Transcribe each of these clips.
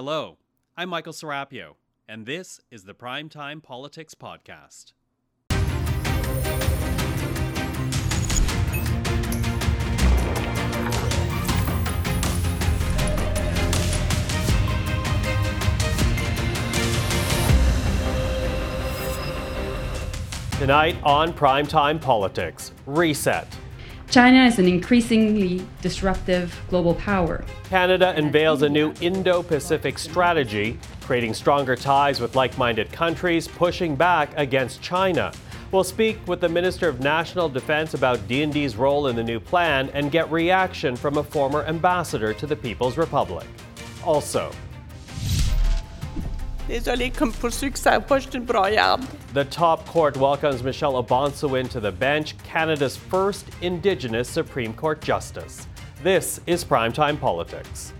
Hello, I'm Michael Serapio, and this is the Primetime Politics Podcast. Tonight on Primetime Politics Reset. China is an increasingly disruptive global power. Canada unveils a new Indo Pacific strategy, creating stronger ties with like minded countries, pushing back against China. We'll speak with the Minister of National Defense about DND's role in the new plan and get reaction from a former ambassador to the People's Republic. Also, Désolé, comme pour ceux qui savent pas, je suis une broyarde. The top court welcomes Michelle O'Bonsawin to the bench, Canada's first Indigenous Supreme Court Justice. This is Primetime Politics.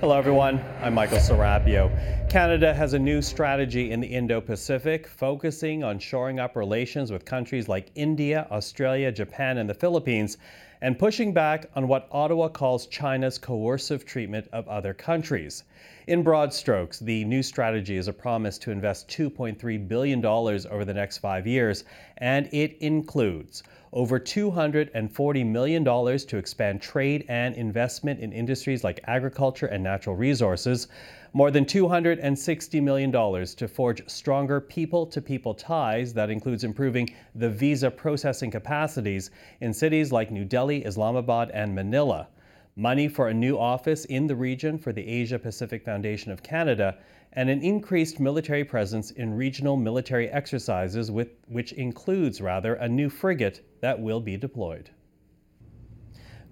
Hello, everyone. I'm Michael Serapio. Canada has a new strategy in the Indo Pacific, focusing on shoring up relations with countries like India, Australia, Japan, and the Philippines, and pushing back on what Ottawa calls China's coercive treatment of other countries. In broad strokes, the new strategy is a promise to invest $2.3 billion over the next five years, and it includes over $240 million to expand trade and investment in industries like agriculture and natural resources, more than $260 million to forge stronger people to people ties that includes improving the visa processing capacities in cities like New Delhi, Islamabad, and Manila, money for a new office in the region for the Asia Pacific Foundation of Canada, and an increased military presence in regional military exercises, with, which includes, rather, a new frigate that will be deployed.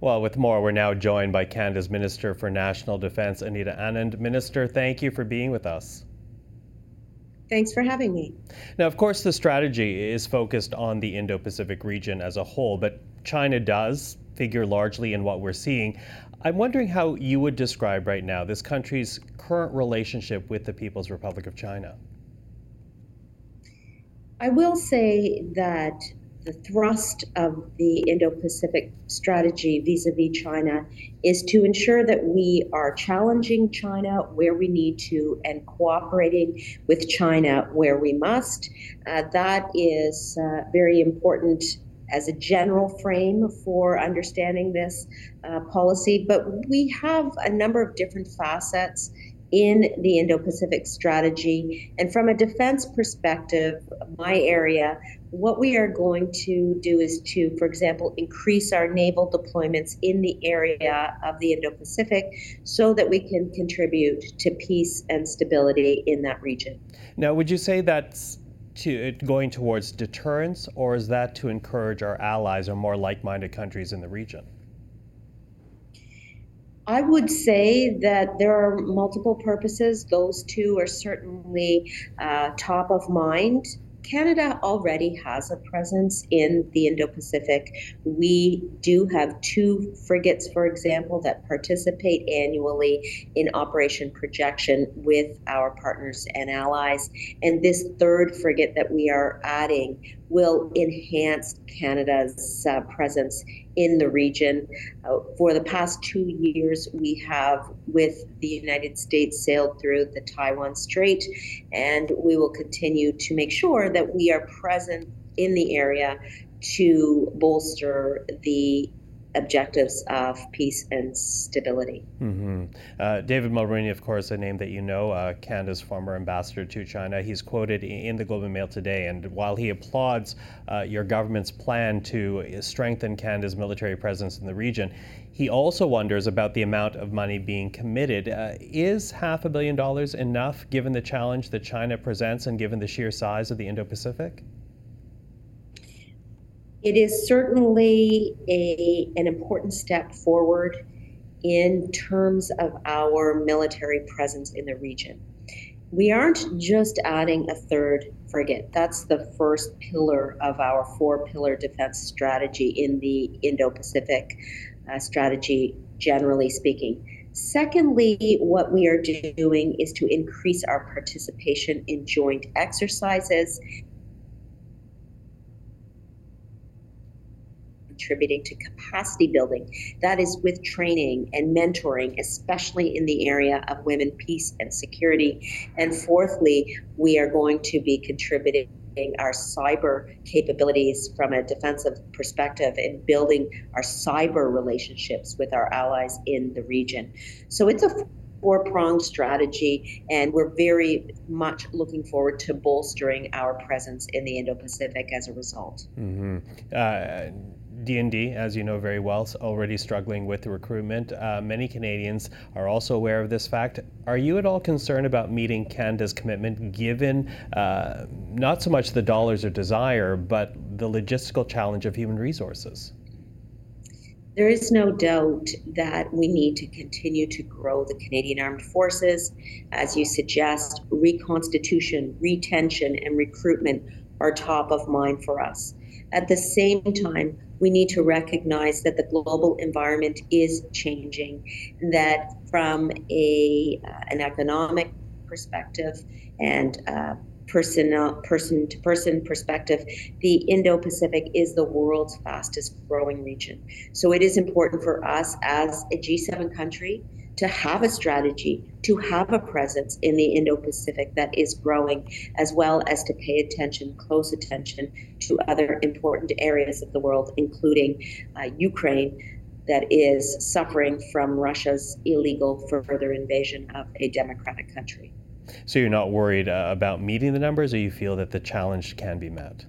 Well, with more, we're now joined by Canada's Minister for National Defence, Anita Anand. Minister, thank you for being with us. Thanks for having me. Now, of course, the strategy is focused on the Indo Pacific region as a whole, but China does figure largely in what we're seeing. I'm wondering how you would describe right now this country's current relationship with the People's Republic of China. I will say that the thrust of the Indo Pacific strategy vis a vis China is to ensure that we are challenging China where we need to and cooperating with China where we must. Uh, that is uh, very important as a general frame for understanding this uh, policy, but we have a number of different facets in the Indo Pacific strategy. And from a defense perspective, my area, what we are going to do is to, for example, increase our naval deployments in the area of the Indo Pacific so that we can contribute to peace and stability in that region. Now, would you say that's to, going towards deterrence, or is that to encourage our allies or more like minded countries in the region? I would say that there are multiple purposes. Those two are certainly uh, top of mind. Canada already has a presence in the Indo Pacific. We do have two frigates, for example, that participate annually in Operation Projection with our partners and allies. And this third frigate that we are adding will enhance Canada's uh, presence in the region. Uh, for the past two years, we have, with the United States, sailed through the Taiwan Strait, and we will continue to make sure that we are present in the area to bolster the objectives of peace and stability. Mm-hmm. Uh, David Mulroney, of course, a name that you know, uh, Canada's former ambassador to China. He's quoted in the Globe and Mail today, and while he applauds uh, your government's plan to strengthen Canada's military presence in the region, he also wonders about the amount of money being committed. Uh, is half a billion dollars enough given the challenge that China presents and given the sheer size of the Indo Pacific? It is certainly a, an important step forward in terms of our military presence in the region. We aren't just adding a third frigate. That's the first pillar of our four pillar defense strategy in the Indo Pacific uh, strategy, generally speaking. Secondly, what we are doing is to increase our participation in joint exercises contributing to capacity building. That is with training and mentoring, especially in the area of women, peace, and security. And fourthly, we are going to be contributing our cyber capabilities from a defensive perspective and building our cyber relationships with our allies in the region. So it's a four pronged strategy, and we're very much looking forward to bolstering our presence in the Indo Pacific as a result. Mm-hmm. Uh, DND, as you know very well, is already struggling with recruitment. Uh, many Canadians are also aware of this fact. Are you at all concerned about meeting Canada's commitment, given uh, not so much the dollars or desire, but the logistical challenge of human resources? There is no doubt that we need to continue to grow the Canadian Armed Forces. As you suggest, reconstitution, retention, and recruitment are top of mind for us. At the same time, we need to recognize that the global environment is changing, that from a, uh, an economic perspective and uh, person person to person perspective, the Indo-Pacific is the world's fastest growing region. So it is important for us as a G7 country to have a strategy, to have a presence in the Indo Pacific that is growing, as well as to pay attention, close attention to other important areas of the world, including uh, Ukraine, that is suffering from Russia's illegal further invasion of a democratic country. So you're not worried uh, about meeting the numbers, or you feel that the challenge can be met?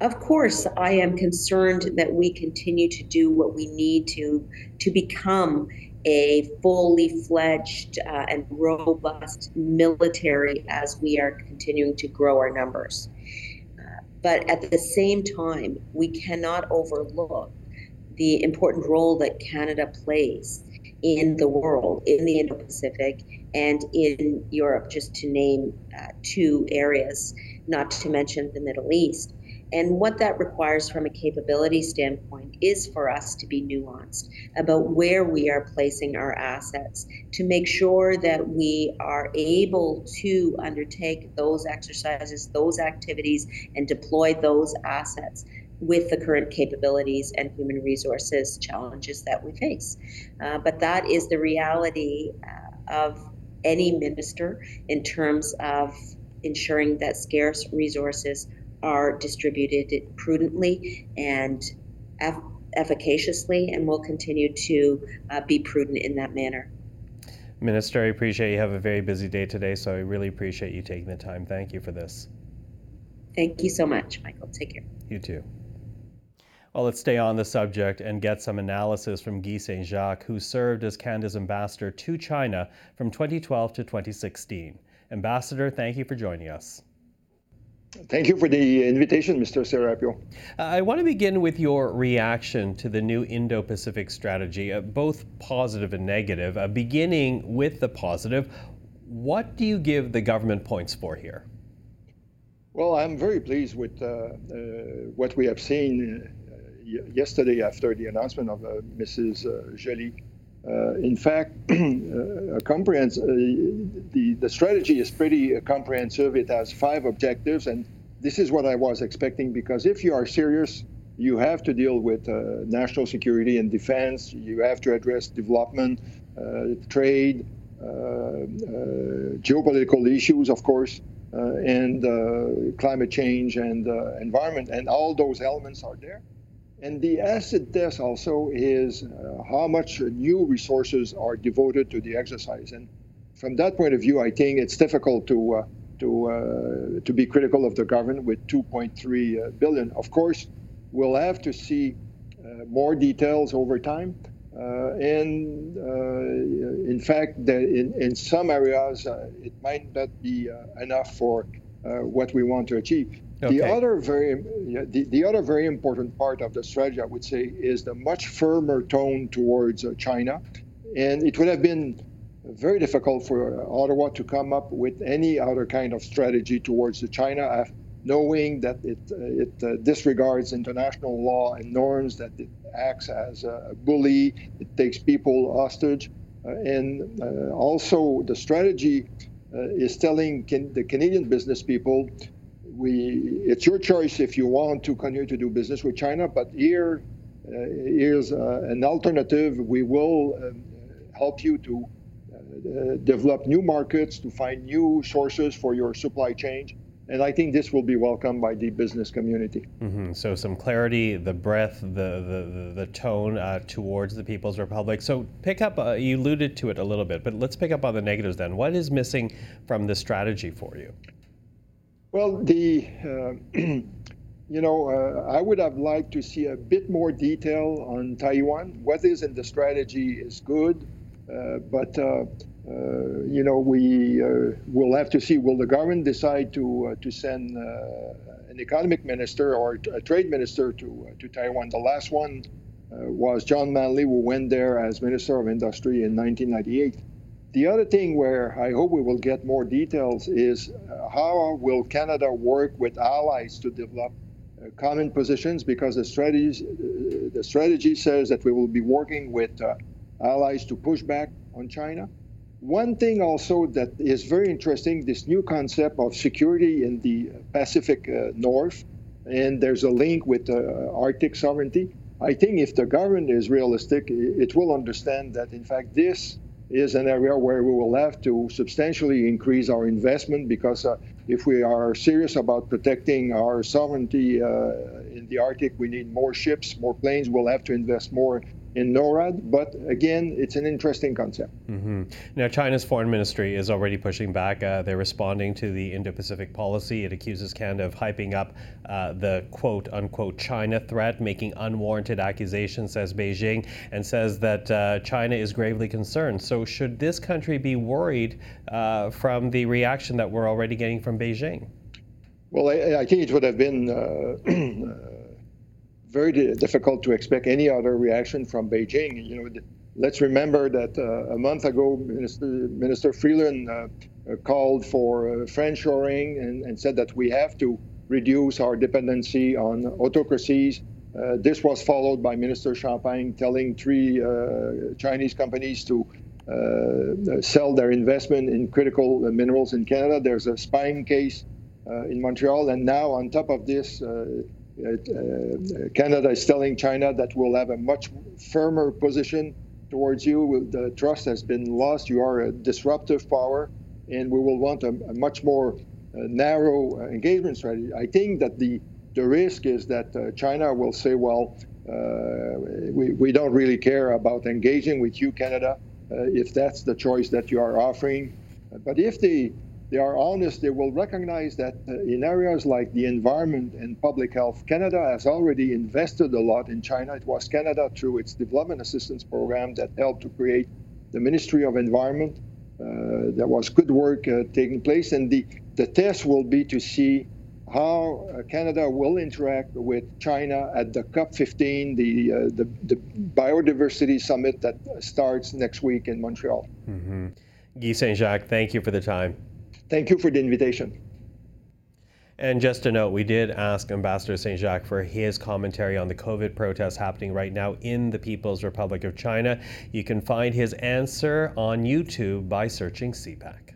Of course, I am concerned that we continue to do what we need to to become a fully fledged uh, and robust military as we are continuing to grow our numbers. Uh, but at the same time, we cannot overlook the important role that Canada plays in the world, in the Indo Pacific, and in Europe, just to name uh, two areas, not to mention the Middle East. And what that requires from a capability standpoint is for us to be nuanced about where we are placing our assets to make sure that we are able to undertake those exercises, those activities, and deploy those assets with the current capabilities and human resources challenges that we face. Uh, but that is the reality uh, of any minister in terms of ensuring that scarce resources are distributed prudently and eff- efficaciously, and will continue to uh, be prudent in that manner. Minister, I appreciate you have a very busy day today, so I really appreciate you taking the time. Thank you for this. Thank you so much, Michael. Take care. You too. Well, let's stay on the subject and get some analysis from Guy Saint Jacques, who served as Canada's ambassador to China from 2012 to 2016. Ambassador, thank you for joining us. Thank you for the invitation, Mr. Serapio. Uh, I want to begin with your reaction to the new Indo Pacific strategy, uh, both positive and negative. Uh, beginning with the positive, what do you give the government points for here? Well, I'm very pleased with uh, uh, what we have seen uh, yesterday after the announcement of Mrs. Joly uh, in fact, uh, comprehensive, uh, the, the strategy is pretty comprehensive. It has five objectives, and this is what I was expecting because if you are serious, you have to deal with uh, national security and defense, you have to address development, uh, trade, uh, geopolitical issues, of course, and climate change and environment, and all those elements are there. And the acid test also is uh, how much new resources are devoted to the exercise. And from that point of view, I think it's difficult to uh, to uh, to be critical of the government with 2.3 uh, billion. Of course, we'll have to see uh, more details over time. Uh, and in fact, the, in, in some areas, it might not be enough for what we want to achieve. Okay. The other very the, the other very important part of the strategy, I would say, is the much firmer tone towards uh, China, and it would have been very difficult for Ottawa to come up with any other kind of strategy towards China, uh, knowing that it uh, it uh, disregards international law and norms, that it acts as a bully, it takes people hostage, uh, and uh, also the strategy is telling the Canadian business people we it's your choice if you want to continue to do business with China, but here here's an alternative. We will um, help you to uh, develop new markets, to find new sources for your supply chain. And I think this will be welcomed by the business community. Mm-hmm. So some clarity, the breadth, the the, the tone uh, towards the People's Republic. So pick up. Uh, you alluded to it a little bit, but let's pick up on the negatives then. What is missing from the strategy for you? Well, the uh, you know, uh, I would have liked to see a bit more detail on Taiwan. What is in the strategy is good. Uh, but uh, uh, you know, we will have to see. Will the government decide to to send an economic minister or a trade minister to to Taiwan? The last one was John Manley, who went there as Minister of Industry in 1998. The other thing where I hope we will get more details is uh, how will Canada work with allies to develop uh, common positions because the strategy, uh, the strategy says that we will be working with allies to push back on China. One thing also that is very interesting this new concept of security in the Pacific uh, North, and there's a link with uh, Arctic sovereignty. I think if the government is realistic, it will understand that, in fact, this is an area where we will have to substantially increase our investment because uh, if we are serious about protecting our sovereignty uh, in the Arctic, we need more ships, more planes. We'll have to invest more in NORAD. But again, it's an interesting concept. Mm-hmm. Now, China's foreign ministry is already pushing back. Uh, they're responding to the Indo Pacific policy. It accuses Canada of hyping up uh, the quote unquote China threat, making unwarranted accusations, says Beijing, and says that uh, China is gravely concerned. So, should this country be worried uh, from the reaction that we're already getting from Beijing? Well, I, I think it would have been uh, uh, very difficult to expect any other reaction from Beijing. You know, let's remember that uh, a month ago, Minister, Minister Freeland uh, uh called for uh, friendshoring and, and, said that we have to reduce our dependency on autocracies. Uh, this was followed by Minister Champagne telling three uh, Chinese companies to sell their investment in critical minerals in Canada. There's a spying case in Montreal, and now on top of this, uh, uh, Canada is telling China that we'll have a much firmer position towards you. The trust has been lost. You are a disruptive power, and we will want a, a much more uh, narrow uh, engagement strategy. I think that the the risk is that uh, China will say, well, uh, we, we don't really care about engaging with you, Canada, if that's the choice that you are offering. But if they they are honest, they will recognize that uh, in areas like the environment and public health, Canada has already invested a lot in China. It was Canada, through its development assistance program, that helped to create the Ministry of Environment. Uh, there was good work uh, taking place, and the, the test will be to see how uh, Canada will interact with China at the COP15, the, uh, the, the, biodiversity summit that starts next week in Montreal. Mm-hmm. Guy Saint Jacques, thank you for the time. Thank you for the invitation. And just a note, we did ask Ambassador St. Jacques for his commentary on the COVID protests happening right now in the People's Republic of China. You can find his answer on YouTube by searching CPAC.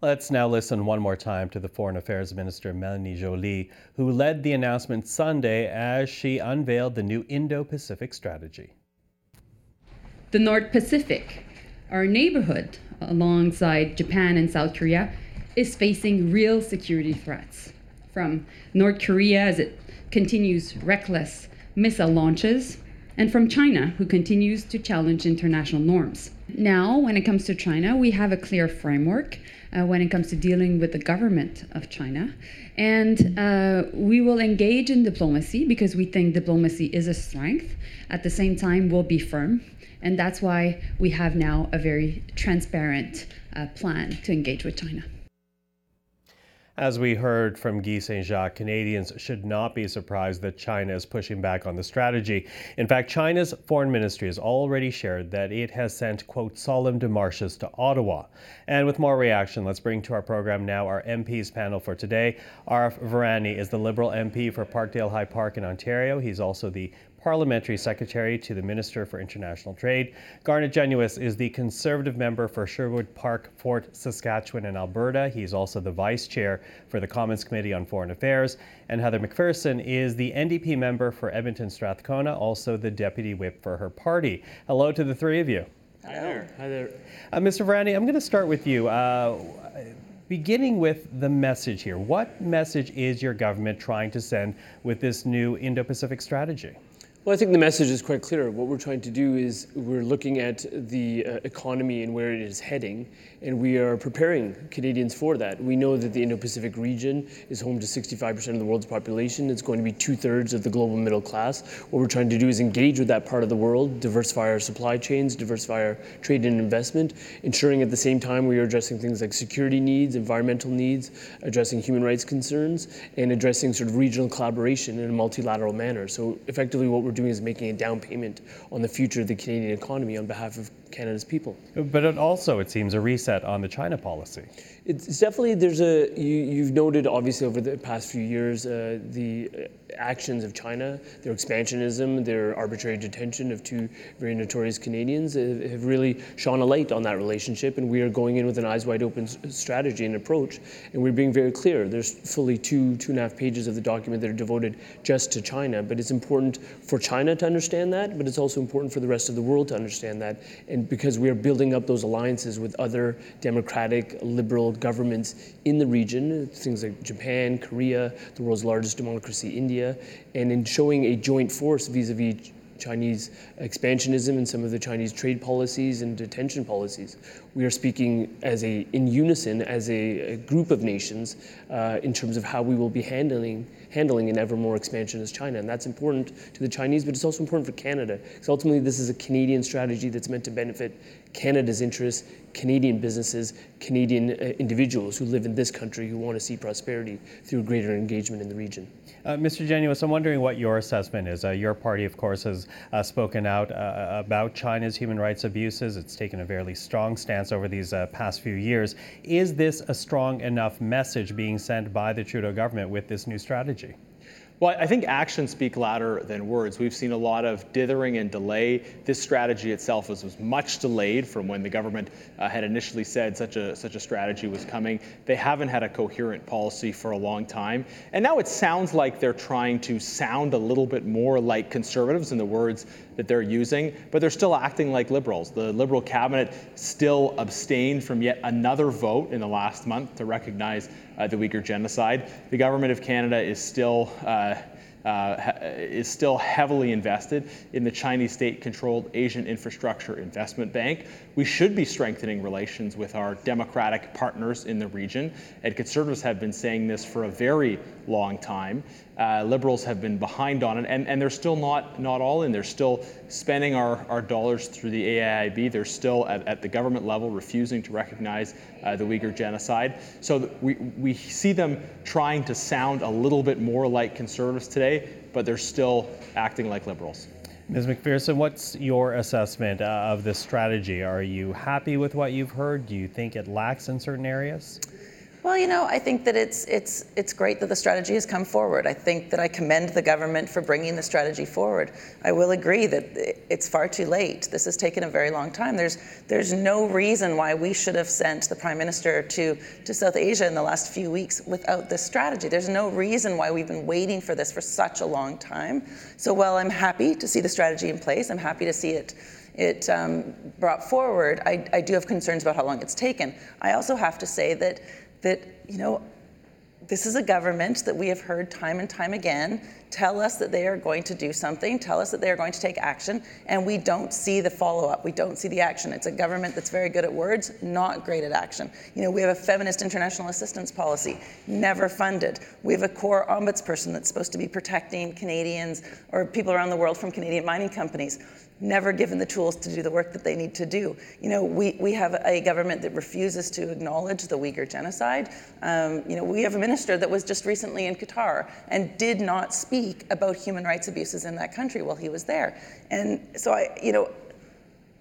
Let's now listen one more time to the Foreign Affairs Minister Melanie Joly, who led the announcement Sunday as she unveiled the new Indo Pacific strategy. The North Pacific, our neighborhood, alongside Japan and South Korea, is facing real security threats from North Korea as it continues reckless missile launches, and from China, who continues to challenge international norms. Now, when it comes to China, we have a clear framework uh, when it comes to dealing with the government of China. And uh, we will engage in diplomacy because we think diplomacy is a strength. At the same time, we'll be firm and that's why we have now a very transparent uh, plan to engage with China. As we heard from Guy Saint Jacques, Canadians should not be surprised that China is pushing back on the strategy. In fact, China's foreign ministry has already shared that it has sent, quote, solemn demarches to Ottawa. And with more reaction, let's bring to our program now our MPs panel for today. Arif Virani is the Liberal MP for Parkdale High Park in Ontario. He's also the Parliamentary Secretary to the Minister for International Trade. Garnet Genuis is the Conservative member for Sherwood Park, Fort Saskatchewan and Alberta. He's also the Vice Chair for the Commons Committee on Foreign Affairs. And Heather McPherson is the NDP member for Edmonton Strathcona, also the Deputy Whip for her party. Hello to the three of you. Hi there. Hi there. Uh, Mr. Virani, I'm going to start with you. Uh, beginning with the message here. What message is your government trying to send with this new Indo Pacific strategy? Well, I think the message is quite clear. What we're trying to do is we're looking at the uh, economy and where it is heading, and we are preparing Canadians for that. We know that the Indo Pacific region is home to 65% of the world's population. It's going to be two thirds of the global middle class. What we're trying to do is engage with that part of the world, diversify our supply chains, diversify our trade and investment, ensuring at the same time we are addressing things like security needs, environmental needs, addressing human rights concerns, and addressing sort of regional collaboration in a multilateral manner. So, effectively, what we're doing is making a down payment on the future of the Canadian economy on behalf of Canada's people. But it also, it seems, a reset on the China policy. It's definitely there's a you, have noted obviously over the past few years uh, the actions of China, their expansionism, their arbitrary detention of two very notorious Canadians uh, have really shone a light on that relationship, and we are going in with an eyes wide open strategy and approach, and we're being very clear. There's fully two two and a half pages of the document that are devoted just to China, but it's important for China to understand that, but it's also important for the rest of the world to understand that, and because we are building up those alliances with other democratic, liberal governments in the region, things like Japan, Korea, the world's largest democracy, India, and in showing a joint force vis-a-vis Chinese expansionism and some of the Chinese trade policies and detention policies. We are speaking as a in unison as a, a group of nations uh, in terms of how we will be handling handling an ever more expansionist China, and that's important to the Chinese, but it's also important for Canada because ultimately this is a Canadian strategy that's meant to benefit Canada's interests, Canadian businesses, Canadian uh, individuals who live in this country who want to see prosperity through greater engagement in the region. Uh, Mr. Genuis, I'm wondering what your assessment is. Uh, your party, of course, has uh, spoken out uh, about China's human rights abuses. It's taken a fairly strong stance over these uh, past few years. Is this a strong enough message being sent by the Trudeau government with this new strategy? Well, I think actions speak louder than words. We've seen a lot of dithering and delay. This strategy itself was, was much delayed from when the government uh, had initially said such a such a strategy was coming. They haven't had a coherent policy for a long time, and now it sounds like they're trying to sound a little bit more like conservatives in the words that they're using, but they're still acting like liberals. The Liberal cabinet still abstained from yet another vote in the last month to recognize uh, the Uyghur genocide. The government of Canada is still uh, uh, is still heavily invested in the Chinese state controlled Asian Infrastructure Investment Bank. We should be strengthening relations with our democratic partners in the region. And conservatives have been saying this for a very long time. Uh, liberals have been behind on it, and, and they're still not, not all in. They're still spending our, our dollars through the AIIB. They're still at, at the government level refusing to recognize uh, the Uyghur genocide. So we, we see them trying to sound a little bit more like conservatives today, but they're still acting like liberals. Ms. McPherson, what's your assessment uh, of this strategy? Are you happy with what you've heard? Do you think it lacks in certain areas? Well, you know, I think that it's it's it's great that the strategy has come forward. I think that I commend the government for bringing the strategy forward. I will agree that it's far too late. This has taken a very long time. There's there's no reason why we should have sent the prime minister to to South Asia in the last few weeks without this strategy. There's no reason why we've been waiting for this for such a long time. So while I'm happy to see the strategy in place, I'm happy to see it it um, brought forward, I, I, do have concerns about how long it's taken. I also have to say that that, you know, this is a government that we have heard time and time again tell us that they are going to do something, tell us that they are going to take action, and we don't see the follow up. We don't see the action. It's a government that's very good at words, not great at action. You know, we have a feminist international assistance policy, never funded. We have a core ombudsperson that's supposed to be protecting Canadians or people around the world from Canadian mining companies never given the tools to do the work that they need to do. You know, we, we have a government that refuses to acknowledge the Uyghur genocide. Um, you know, we have a minister that was just recently in Qatar and did not speak about human rights abuses in that country while he was there. And so I, you know,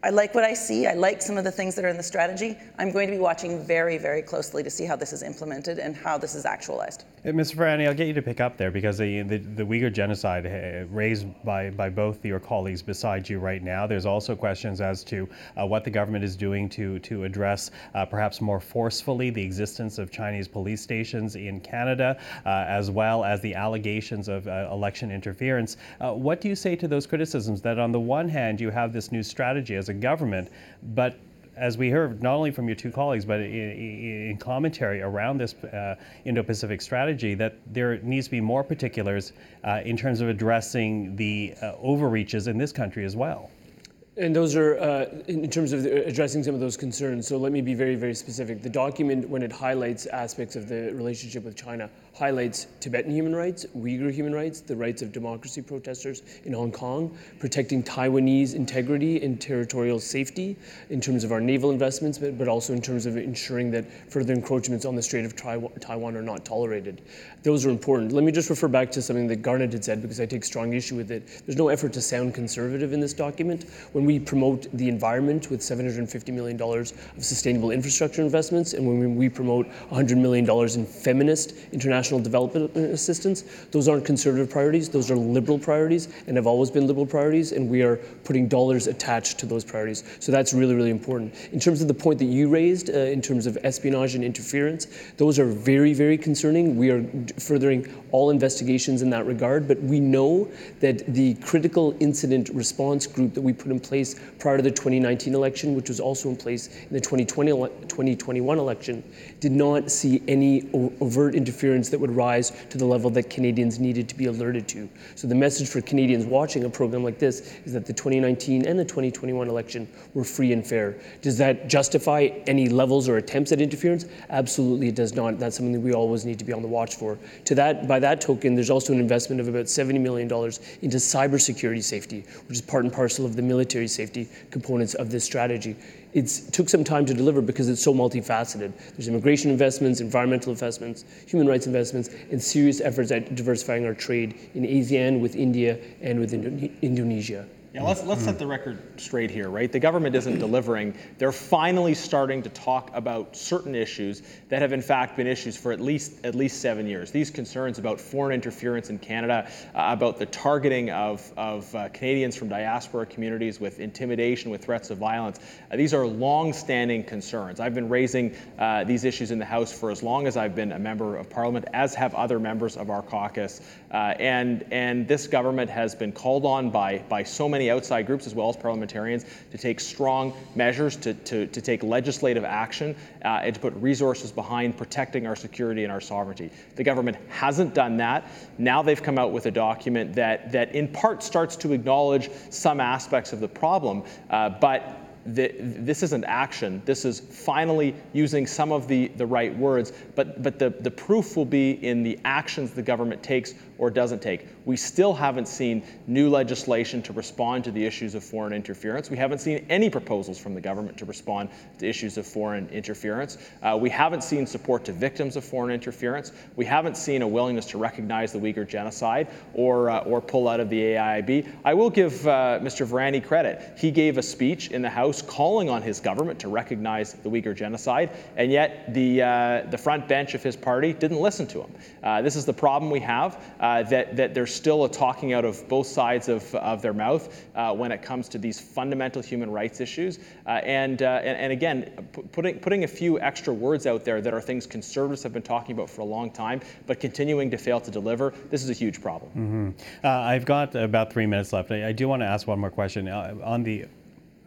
I like what I see. I like some of the things that are in the strategy. I'm going to be watching very, very closely to see how this is implemented and how this is actualized. Uh, Mr. Virani, I'll get you to pick up there because the, the, the Uyghur genocide uh, raised by, by both your colleagues beside you right now. There's also questions as to uh, what the government is doing to, to address uh, perhaps more forcefully the existence of Chinese police stations in Canada, uh, as well as the allegations of uh, election interference. what do you say to those criticisms that, on the one hand, you have this new strategy as a government, but as we heard not only from your two colleagues, but in, in commentary around this uh, Indo Pacific strategy, that there needs to be more particulars uh, in terms of addressing the uh, overreaches in this country as well. And those are uh, in terms of addressing some of those concerns. So let me be very, very specific. The document, when it highlights aspects of the relationship with China, highlights Tibetan human rights, Uyghur human rights, the rights of democracy protesters in Hong Kong, protecting Taiwanese integrity and territorial safety in terms of our naval investments, but, but also in terms of ensuring that further encroachments on the Strait of Taiwan are not tolerated. Those are important. Let me just refer back to something that Garnet had said because I take strong issue with it. There's no effort to sound conservative in this document. When we promote the environment with $750 million of sustainable infrastructure investments, and when we promote $100 million in feminist international development assistance. Those aren't conservative priorities, those are liberal priorities and have always been liberal priorities, and we are putting dollars attached to those priorities. So that's really, really important. In terms of the point that you raised, uh, in terms of espionage and interference, those are very, very concerning. We are furthering all investigations in that regard, but we know that the critical incident response group that we put in place prior to the 2019 election, which was also in place in the 2020, 2021 election, did not see any overt interference that would rise to the level that Canadians needed to be alerted to. So the message for Canadians watching a program like this is that the 2019 and the 2021 election were free and fair. Does that justify any levels or attempts at interference? Absolutely it does not. That's something that we always need to be on the watch for. To that, by that token, there's also an investment of about $70 million into cybersecurity safety, which is part and parcel of the military safety components of this strategy it took some time to deliver because it's so multifaceted. There's immigration investments, environmental investments, human rights investments, and serious efforts at diversifying our trade in ASEAN, with India, and with Indo- Indonesia. Yeah, let's, let's set the record straight here, right? The government isn't delivering. They're finally starting to talk about certain issues that have in fact been issues for at least at least seven years. These concerns about foreign interference in Canada, uh, about the targeting of, of uh, Canadians from diaspora communities with intimidation, with threats of violence, uh, these are long-standing concerns. I've been raising uh, these issues in the House for as long as I've been a member of Parliament, as have other members of our caucus. Uh, and, and this government has been called on by, by so many many outside groups as well as parliamentarians to take strong measures, to, to, to take legislative action, uh, and to put resources behind protecting our security and our sovereignty. The government hasn't done that. Now they've come out with a document that, that in part starts to acknowledge some aspects of the problem, uh, but the, this isn't action. This is finally using some of the, the right words, but, but the, the proof will be in the actions the government takes or doesn't take. We still haven't seen new legislation to respond to the issues of foreign interference. We haven't seen any proposals from the government to respond to issues of foreign interference. Uh, we haven't seen support to victims of foreign interference. We haven't seen a willingness to recognize the Uyghur genocide or, uh, or pull out of the AIIB. I will give uh, Mr. Virani credit. He gave a speech in the House calling on his government to recognize the Uyghur genocide, and yet the, uh, the front bench of his party didn't listen to him. Uh, this is the problem we have uh, that, that there's still a talking out of both sides of, of their mouth uh, when it comes to these fundamental human rights issues. Uh, and, uh, and, and, again, putting, putting a few extra words out there that are things conservatives have been talking about for a long time, but continuing to fail to deliver, this is a huge problem. Mm-hmm. I've got about three minutes left. I, I do want to ask one more question. on the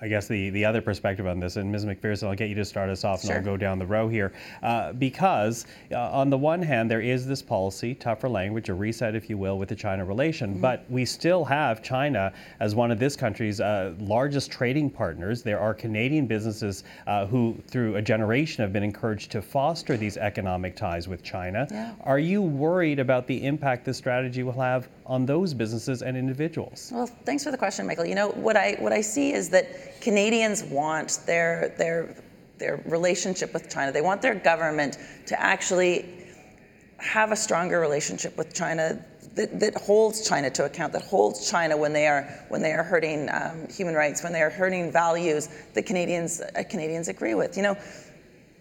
I guess the, the other perspective on this, and Ms. McPherson, I'll get you to start us off, and I'll go down the row here, uh, because uh, on the one hand, there is this policy, tougher language, a reset, if you will, with the China relation, mm-hmm. but we still have China as one of this country's uh, largest trading partners. There are Canadian businesses uh, who, through a generation, have been encouraged to foster these economic ties with China. Yeah. Are you worried about the impact this strategy will have on those businesses and individuals? Well, thanks for the question, Michael. You know what I what I see is that Canadians want their their their relationship with China. They want their government to actually have a stronger relationship with China that, that holds China to account, that holds China when they are when they are hurting um, human rights, when they are hurting values that Canadians uh, Canadians agree with. You know,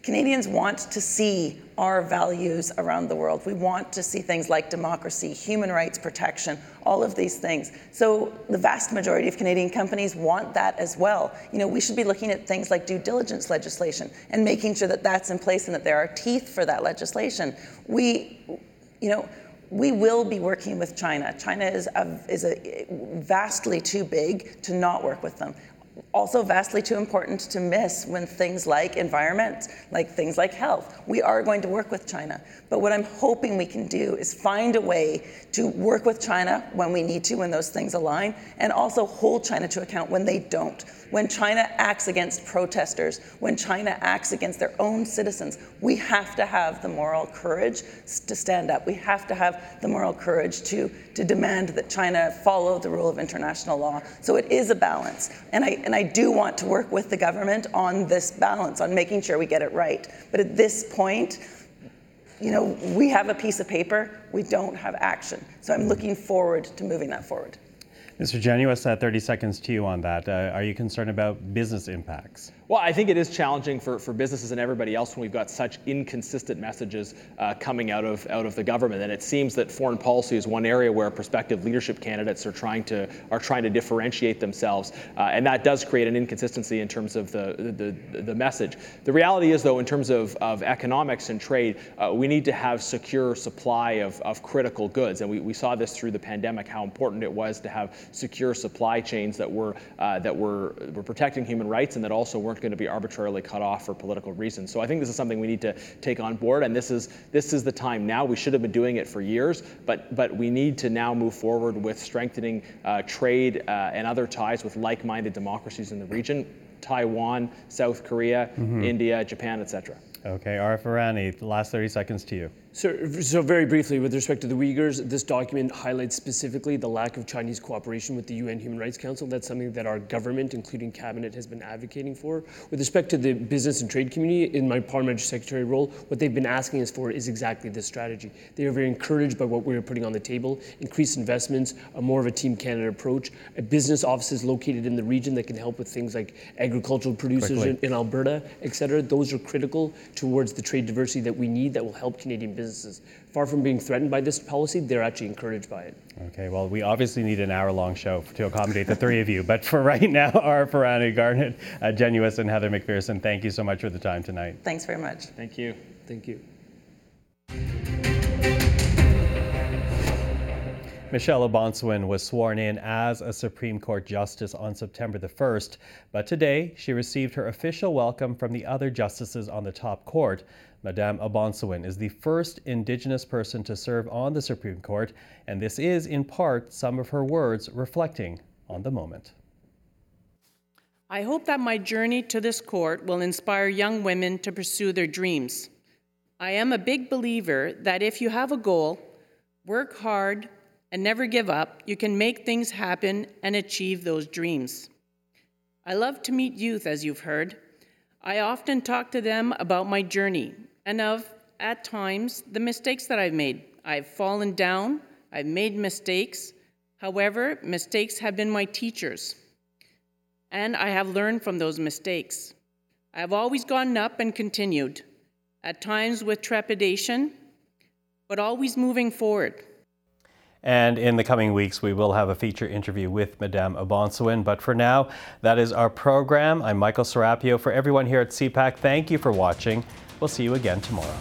Canadians want to see our values around the world. We want to see things like democracy, human rights protection, all of these things. So the vast majority of Canadian companies want that as well. You know, we should be looking at things like due diligence legislation and making sure that that's in place and that there are teeth for that legislation. We, you know, we will be working with China. China is a, is a vastly too big to not work with them also vastly too important to miss when things like environment, like things like health, we are going to work with China. But what I'm hoping we can do is find a way to work with China when we need to, when those things align, and also hold China to account when they don't. When China acts against protesters, when China acts against their own citizens, we have to have the moral courage to stand up. We have to have the moral courage to, to demand that China follow the rule of international law. So it is a balance. And I, and I do want to work with the government on this balance, on making sure we get it right. But at this point, you know, we have a piece of paper, we don't have action. So I'm looking forward to moving that forward. Mr. Genuis, uh, 30 seconds to you on that. Uh, are you concerned about business impacts? Well, I think it is challenging for, for businesses and everybody else when we've got such inconsistent messages uh, coming out of out of the government. And it seems that foreign policy is one area where prospective leadership candidates are trying to are trying to differentiate themselves, uh, and that does create an inconsistency in terms of the the, the message. The reality is, though, in terms of, of economics and trade, uh, we need to have secure supply of, of critical goods, and we, we saw this through the pandemic how important it was to have secure supply chains that were uh, that were were protecting human rights and that also weren't going to be arbitrarily cut off for political reasons. So I think this is something we need to take on board, and this is this is the time now. We should have been doing it for years, but but we need to now move forward with strengthening uh, trade uh, and other ties with like-minded democracies in the region. Taiwan, South Korea, mm-hmm. India, Japan, etc. Okay, Arif the last 30 seconds to you. So, so very briefly, with respect to the Uyghurs, this document highlights specifically the lack of Chinese cooperation with the UN Human Rights Council. That's something that our government, including cabinet, has been advocating for. With respect to the business and trade community, in my parliamentary secretary role, what they've been asking us for is exactly this strategy. They are very encouraged by what we're putting on the table: increased investments, a more of a Team Canada approach, a business offices located in the region that can help with things like agricultural producers in, in Alberta, et cetera. Those are critical towards the trade diversity that we need that will help Canadian businesses. Far from being threatened by this policy, they're actually encouraged by it. Okay, well, we obviously need an hour long show to accommodate the three of you. But for right now, Arif Virani Garnet, uh, Genuis, and Heather McPherson, thank you so much for the time tonight. Thanks very much. Thank you. Thank you. Michelle O'Bonsawin was sworn in as a Supreme Court Justice on September the 1st, but today she received her official welcome from the other justices on the top court. Madame O'Bonsawin is the first Indigenous person to serve on the Supreme Court, and this is, in part, some of her words reflecting on the moment. I hope that my journey to this court will inspire young women to pursue their dreams. I am a big believer that if you have a goal, work hard, and never give up, you can make things happen and achieve those dreams. I love to meet youth, as you've heard. I often talk to them about my journey and of, at times, the mistakes that I've made. I've fallen down, I've made mistakes. However, mistakes have been my teachers, and I have learned from those mistakes. I've always gotten up and continued, at times with trepidation, but always moving forward. And in the coming weeks, we will have a feature interview with Madame O'Bonsawin. But for now, that is our program. I'm Michael Serapio. For everyone here at CPAC, thank you for watching. We'll see you again tomorrow.